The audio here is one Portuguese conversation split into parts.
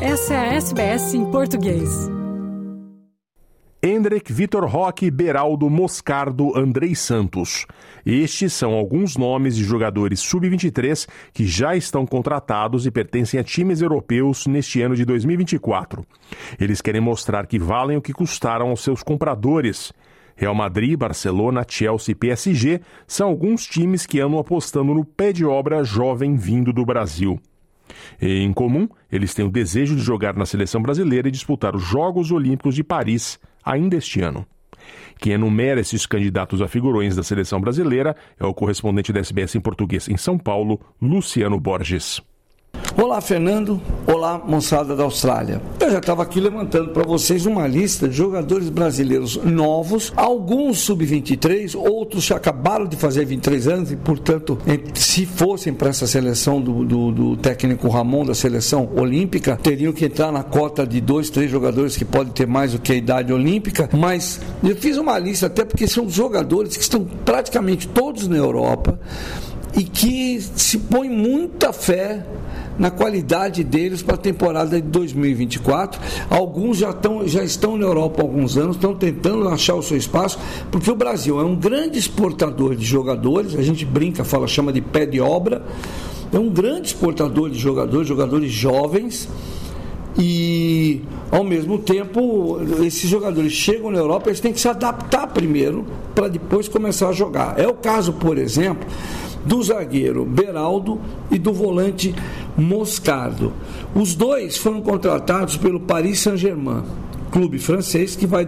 Essa é a SBS em português. Hendrik, Vitor Roque, Beraldo, Moscardo, Andrei Santos. Estes são alguns nomes de jogadores sub-23 que já estão contratados e pertencem a times europeus neste ano de 2024. Eles querem mostrar que valem o que custaram aos seus compradores. Real Madrid, Barcelona, Chelsea e PSG são alguns times que andam apostando no pé de obra jovem vindo do Brasil. Em comum, eles têm o desejo de jogar na seleção brasileira e disputar os Jogos Olímpicos de Paris ainda este ano. Quem enumera esses candidatos a figurões da seleção brasileira é o correspondente da SBS em português em São Paulo, Luciano Borges. Olá, Fernando. Olá, moçada da Austrália. Eu já estava aqui levantando para vocês uma lista de jogadores brasileiros novos, alguns sub-23, outros acabaram de fazer 23 anos e, portanto, se fossem para essa seleção do, do, do, técnico Ramon, da seleção olímpica, teriam que entrar na cota de dois, três jogadores que podem ter mais do que a idade olímpica. Mas eu fiz uma lista até porque são jogadores que estão praticamente todos na Europa e que se põe muita fé na qualidade deles para a temporada de 2024. Alguns já, estão já estão na Europa há alguns anos, estão tentando achar o seu espaço, porque o Brasil é um grande exportador de jogadores, a gente brinca, fala, chama de pé de obra, é um grande exportador de jogadores, jogadores jovens. E ao mesmo tempo, esses jogadores chegam na Europa, eles têm que se adaptar primeiro para depois começar a jogar. É o caso, por exemplo, do zagueiro Beraldo e do volante Moscardo. Os dois foram contratados pelo Paris Saint-Germain clube francês que vai,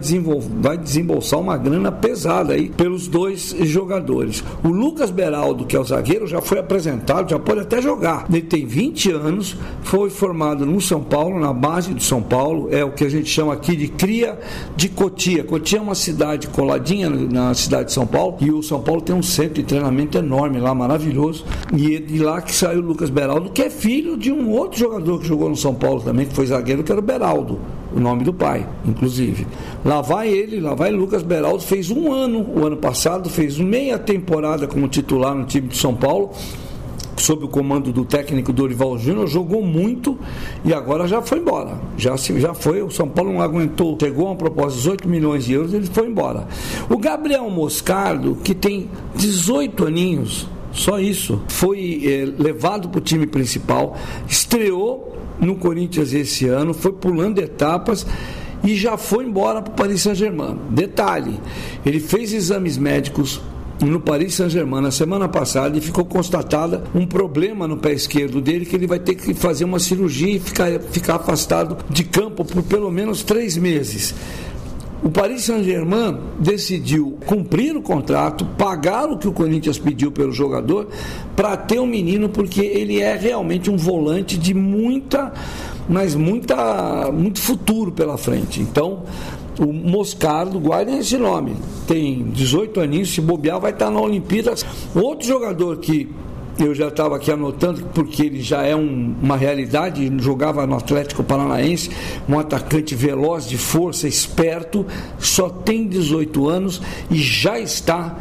vai desembolsar uma grana pesada aí pelos dois jogadores. O Lucas Beraldo, que é o zagueiro, já foi apresentado, já pode até jogar. Ele tem 20 anos, foi formado no São Paulo, na base do São Paulo, é o que a gente chama aqui de cria de Cotia. Cotia é uma cidade coladinha na cidade de São Paulo e o São Paulo tem um centro de treinamento enorme lá, maravilhoso. E de lá que saiu o Lucas Beraldo, que é filho de um outro jogador que jogou no São Paulo também, que foi zagueiro, que era o Beraldo o nome do pai, inclusive. Lá vai ele, lá vai Lucas Beraldo, fez um ano, o ano passado, fez meia temporada como titular no time de São Paulo, sob o comando do técnico Dorival Júnior, jogou muito e agora já foi embora. Já, já foi, o São Paulo não aguentou, chegou a uma proposta de 18 milhões de euros, ele foi embora. O Gabriel Moscardo, que tem 18 aninhos, só isso, foi é, levado para o time principal, estreou no Corinthians esse ano, foi pulando etapas e já foi embora para o Paris Saint-Germain. Detalhe: ele fez exames médicos no Paris Saint-Germain na semana passada e ficou constatada um problema no pé esquerdo dele que ele vai ter que fazer uma cirurgia e ficar, ficar afastado de campo por pelo menos três meses. O Paris Saint-Germain decidiu cumprir o contrato, pagar o que o Corinthians pediu pelo jogador, para ter um menino, porque ele é realmente um volante de muita, mas muita, muito futuro pela frente. Então, o Moscardo, guardem esse nome, tem 18 aninhos, se bobear, vai estar na Olimpíada. Outro jogador que eu já estava aqui anotando, porque ele já é um, uma realidade, jogava no Atlético Paranaense, um atacante veloz, de força, esperto, só tem 18 anos e já está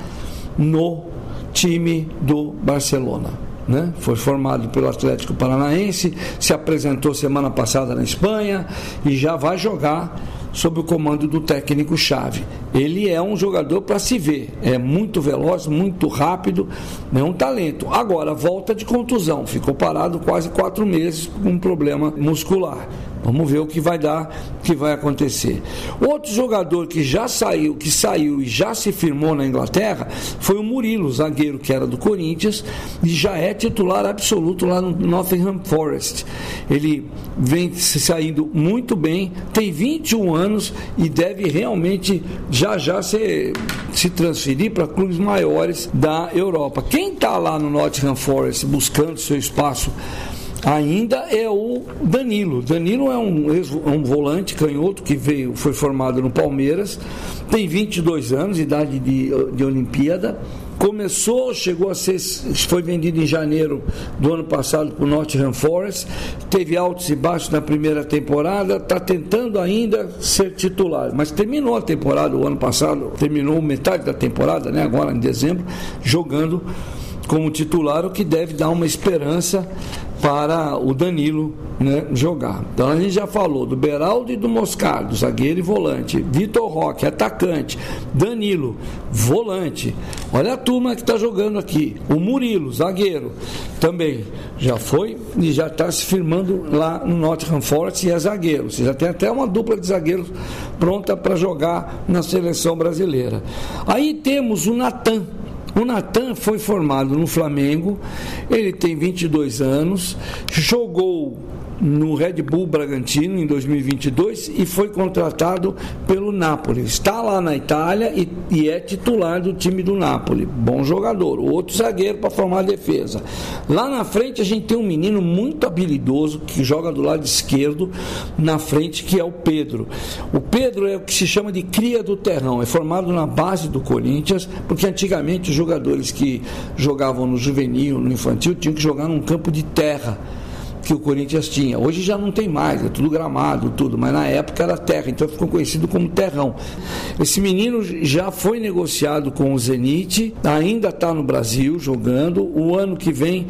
no time do Barcelona. Né? Foi formado pelo Atlético Paranaense, se apresentou semana passada na Espanha e já vai jogar sob o comando do técnico chave. Ele é um jogador para se ver, é muito veloz, muito rápido, é um talento. Agora, volta de contusão, ficou parado quase quatro meses com um problema muscular. Vamos ver o que vai dar, o que vai acontecer. Outro jogador que já saiu, que saiu e já se firmou na Inglaterra foi o Murilo, zagueiro que era do Corinthians e já é titular absoluto lá no Nottingham Forest. Ele vem se saindo muito bem, tem 21 anos e deve realmente já já se, se transferir para clubes maiores da Europa. Quem está lá no Nottingham Forest buscando seu espaço ainda é o Danilo. Danilo é um, um volante canhoto que veio, foi formado no Palmeiras, tem 22 anos, idade de, de Olimpíada. Começou, chegou a ser, foi vendido em janeiro do ano passado para o Nottingham Forest, teve altos e baixos na primeira temporada, está tentando ainda ser titular, mas terminou a temporada o ano passado, terminou metade da temporada, né, agora em dezembro, jogando como titular, o que deve dar uma esperança para o Danilo né, jogar. Então a gente já falou do Beraldo e do Moscardo, zagueiro e volante. Vitor Roque, atacante. Danilo, volante. Olha a turma que está jogando aqui. O Murilo, zagueiro, também já foi e já está se firmando lá no Nottingham Forest e é zagueiro. Você já tem até uma dupla de zagueiros pronta para jogar na seleção brasileira. Aí temos o Natan o Natan foi formado no Flamengo, ele tem 22 anos, jogou no Red Bull Bragantino em 2022 e foi contratado pelo Napoli. Está lá na Itália e, e é titular do time do Napoli. Bom jogador, outro zagueiro para formar a defesa. Lá na frente a gente tem um menino muito habilidoso que joga do lado esquerdo na frente, que é o Pedro. O Pedro é o que se chama de cria do terrão, é formado na base do Corinthians, porque antigamente os jogadores que jogavam no juvenil, no infantil, tinham que jogar num campo de terra que o Corinthians tinha. Hoje já não tem mais, é tudo gramado, tudo, mas na época era terra, então ficou conhecido como terrão. Esse menino já foi negociado com o Zenit, ainda está no Brasil jogando. O ano que vem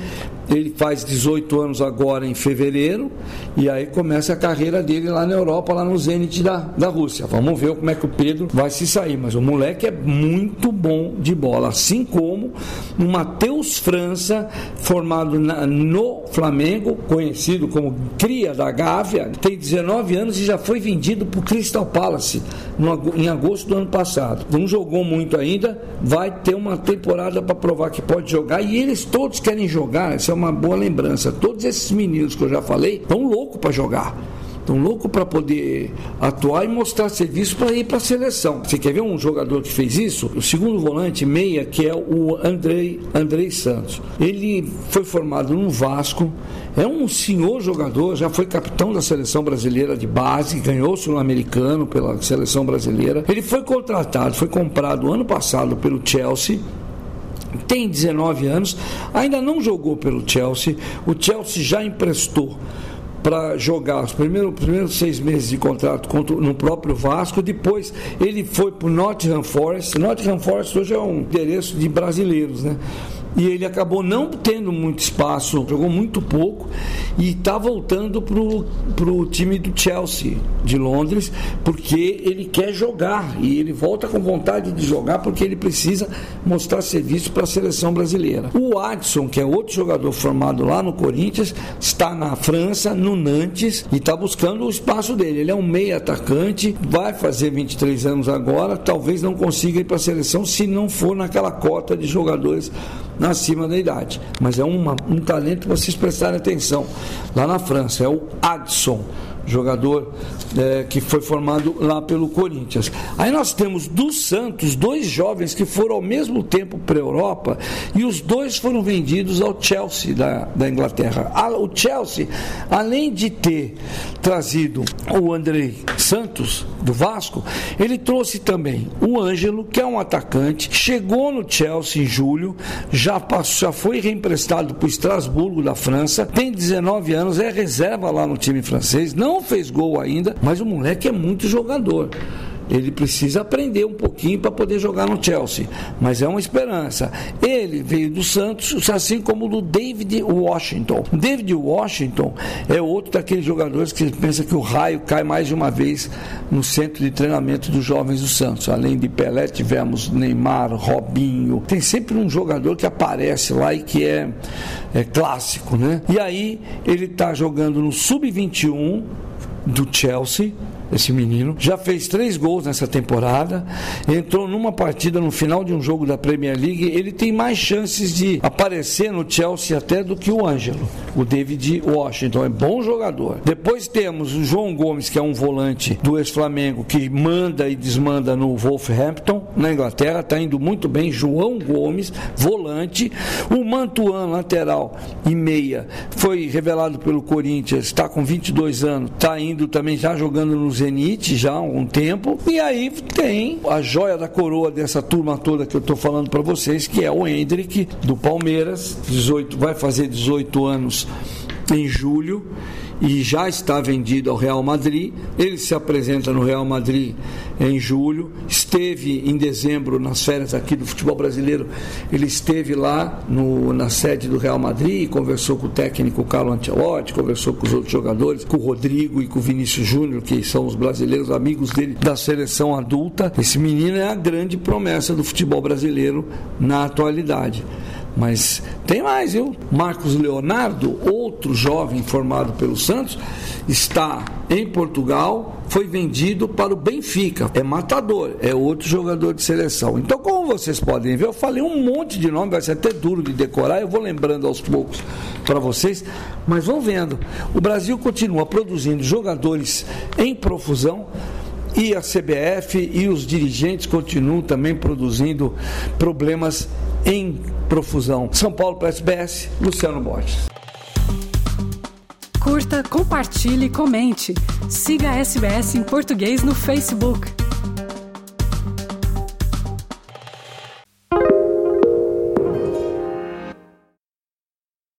ele faz 18 anos agora em fevereiro e aí começa a carreira dele lá na Europa, lá no Zenit da, da Rússia. Vamos ver como é que o Pedro vai se sair. Mas o moleque é muito bom de bola, assim como o Matheus França, formado na, no Flamengo, conhecido como cria da Gávea, tem 19 anos e já foi vendido para o Crystal Palace no, em agosto do ano passado. Não jogou muito ainda, vai ter uma temporada para provar que pode jogar e eles todos querem jogar. Isso é uma boa lembrança. Todos esses meninos que eu já falei estão loucos para jogar. Estão loucos para poder atuar e mostrar serviço para ir para a seleção. Você quer ver um jogador que fez isso? O segundo volante, meia, que é o Andrei, Andrei Santos. Ele foi formado no Vasco, é um senhor jogador, já foi capitão da seleção brasileira de base, ganhou o sul-americano pela seleção brasileira. Ele foi contratado, foi comprado ano passado pelo Chelsea tem 19 anos, ainda não jogou pelo Chelsea. O Chelsea já emprestou para jogar os primeiros, primeiros seis meses de contrato contra, no próprio Vasco. Depois ele foi para o Nottingham Forest. Nottingham Forest hoje é um endereço de brasileiros, né? E ele acabou não tendo muito espaço, jogou muito pouco e está voltando para o time do Chelsea de Londres porque ele quer jogar e ele volta com vontade de jogar porque ele precisa mostrar serviço para a seleção brasileira. O Adson, que é outro jogador formado lá no Corinthians, está na França, no Nantes e está buscando o espaço dele. Ele é um meio atacante, vai fazer 23 anos agora, talvez não consiga ir para a seleção se não for naquela cota de jogadores acima da idade. Mas é uma, um talento vocês prestarem atenção. Lá na França, é o Adson jogador é, que foi formado lá pelo Corinthians. Aí nós temos do Santos dois jovens que foram ao mesmo tempo para a Europa e os dois foram vendidos ao Chelsea da, da Inglaterra. o Chelsea, além de ter trazido o Andrei Santos do Vasco, ele trouxe também o Ângelo, que é um atacante, chegou no Chelsea em julho, já, passou, já foi reemprestado para o Estrasburgo da França, tem 19 anos, é reserva lá no time francês, não não fez gol ainda, mas o moleque é muito jogador. Ele precisa aprender um pouquinho para poder jogar no Chelsea, mas é uma esperança. Ele veio do Santos, assim como do David Washington. David Washington é outro daqueles jogadores que pensa que o raio cai mais de uma vez no centro de treinamento dos jovens do Santos. Além de Pelé, tivemos Neymar, Robinho. Tem sempre um jogador que aparece lá e que é, é clássico, né? E aí ele está jogando no sub-21 do Chelsea esse menino. Já fez três gols nessa temporada. Entrou numa partida no final de um jogo da Premier League. Ele tem mais chances de aparecer no Chelsea até do que o Ângelo, o David Washington. É bom jogador. Depois temos o João Gomes, que é um volante do ex-Flamengo, que manda e desmanda no Wolverhampton, na Inglaterra. Está indo muito bem. João Gomes, volante. O Mantuan, lateral e meia, foi revelado pelo Corinthians. Está com 22 anos. Está indo também, já jogando nos Zenit já há algum tempo. E aí tem a joia da coroa dessa turma toda que eu estou falando para vocês, que é o Hendrick, do Palmeiras, 18, vai fazer 18 anos em julho e já está vendido ao Real Madrid. Ele se apresenta no Real Madrid em julho, esteve em dezembro nas férias aqui do futebol brasileiro. Ele esteve lá no, na sede do Real Madrid, conversou com o técnico Carlo Ancelotti, conversou com os outros jogadores, com o Rodrigo e com o Vinícius Júnior, que são os brasileiros amigos dele da seleção adulta. Esse menino é a grande promessa do futebol brasileiro na atualidade. Mas tem mais, viu? Marcos Leonardo, outro jovem formado pelo Santos, está em Portugal, foi vendido para o Benfica. É matador, é outro jogador de seleção. Então, como vocês podem ver, eu falei um monte de nome, vai ser até duro de decorar, eu vou lembrando aos poucos para vocês, mas vão vendo. O Brasil continua produzindo jogadores em profusão e a CBF e os dirigentes continuam também produzindo problemas em profusão. São Paulo para SBS, Luciano Borges. Curta, compartilhe, comente. Siga a SBS em português no Facebook.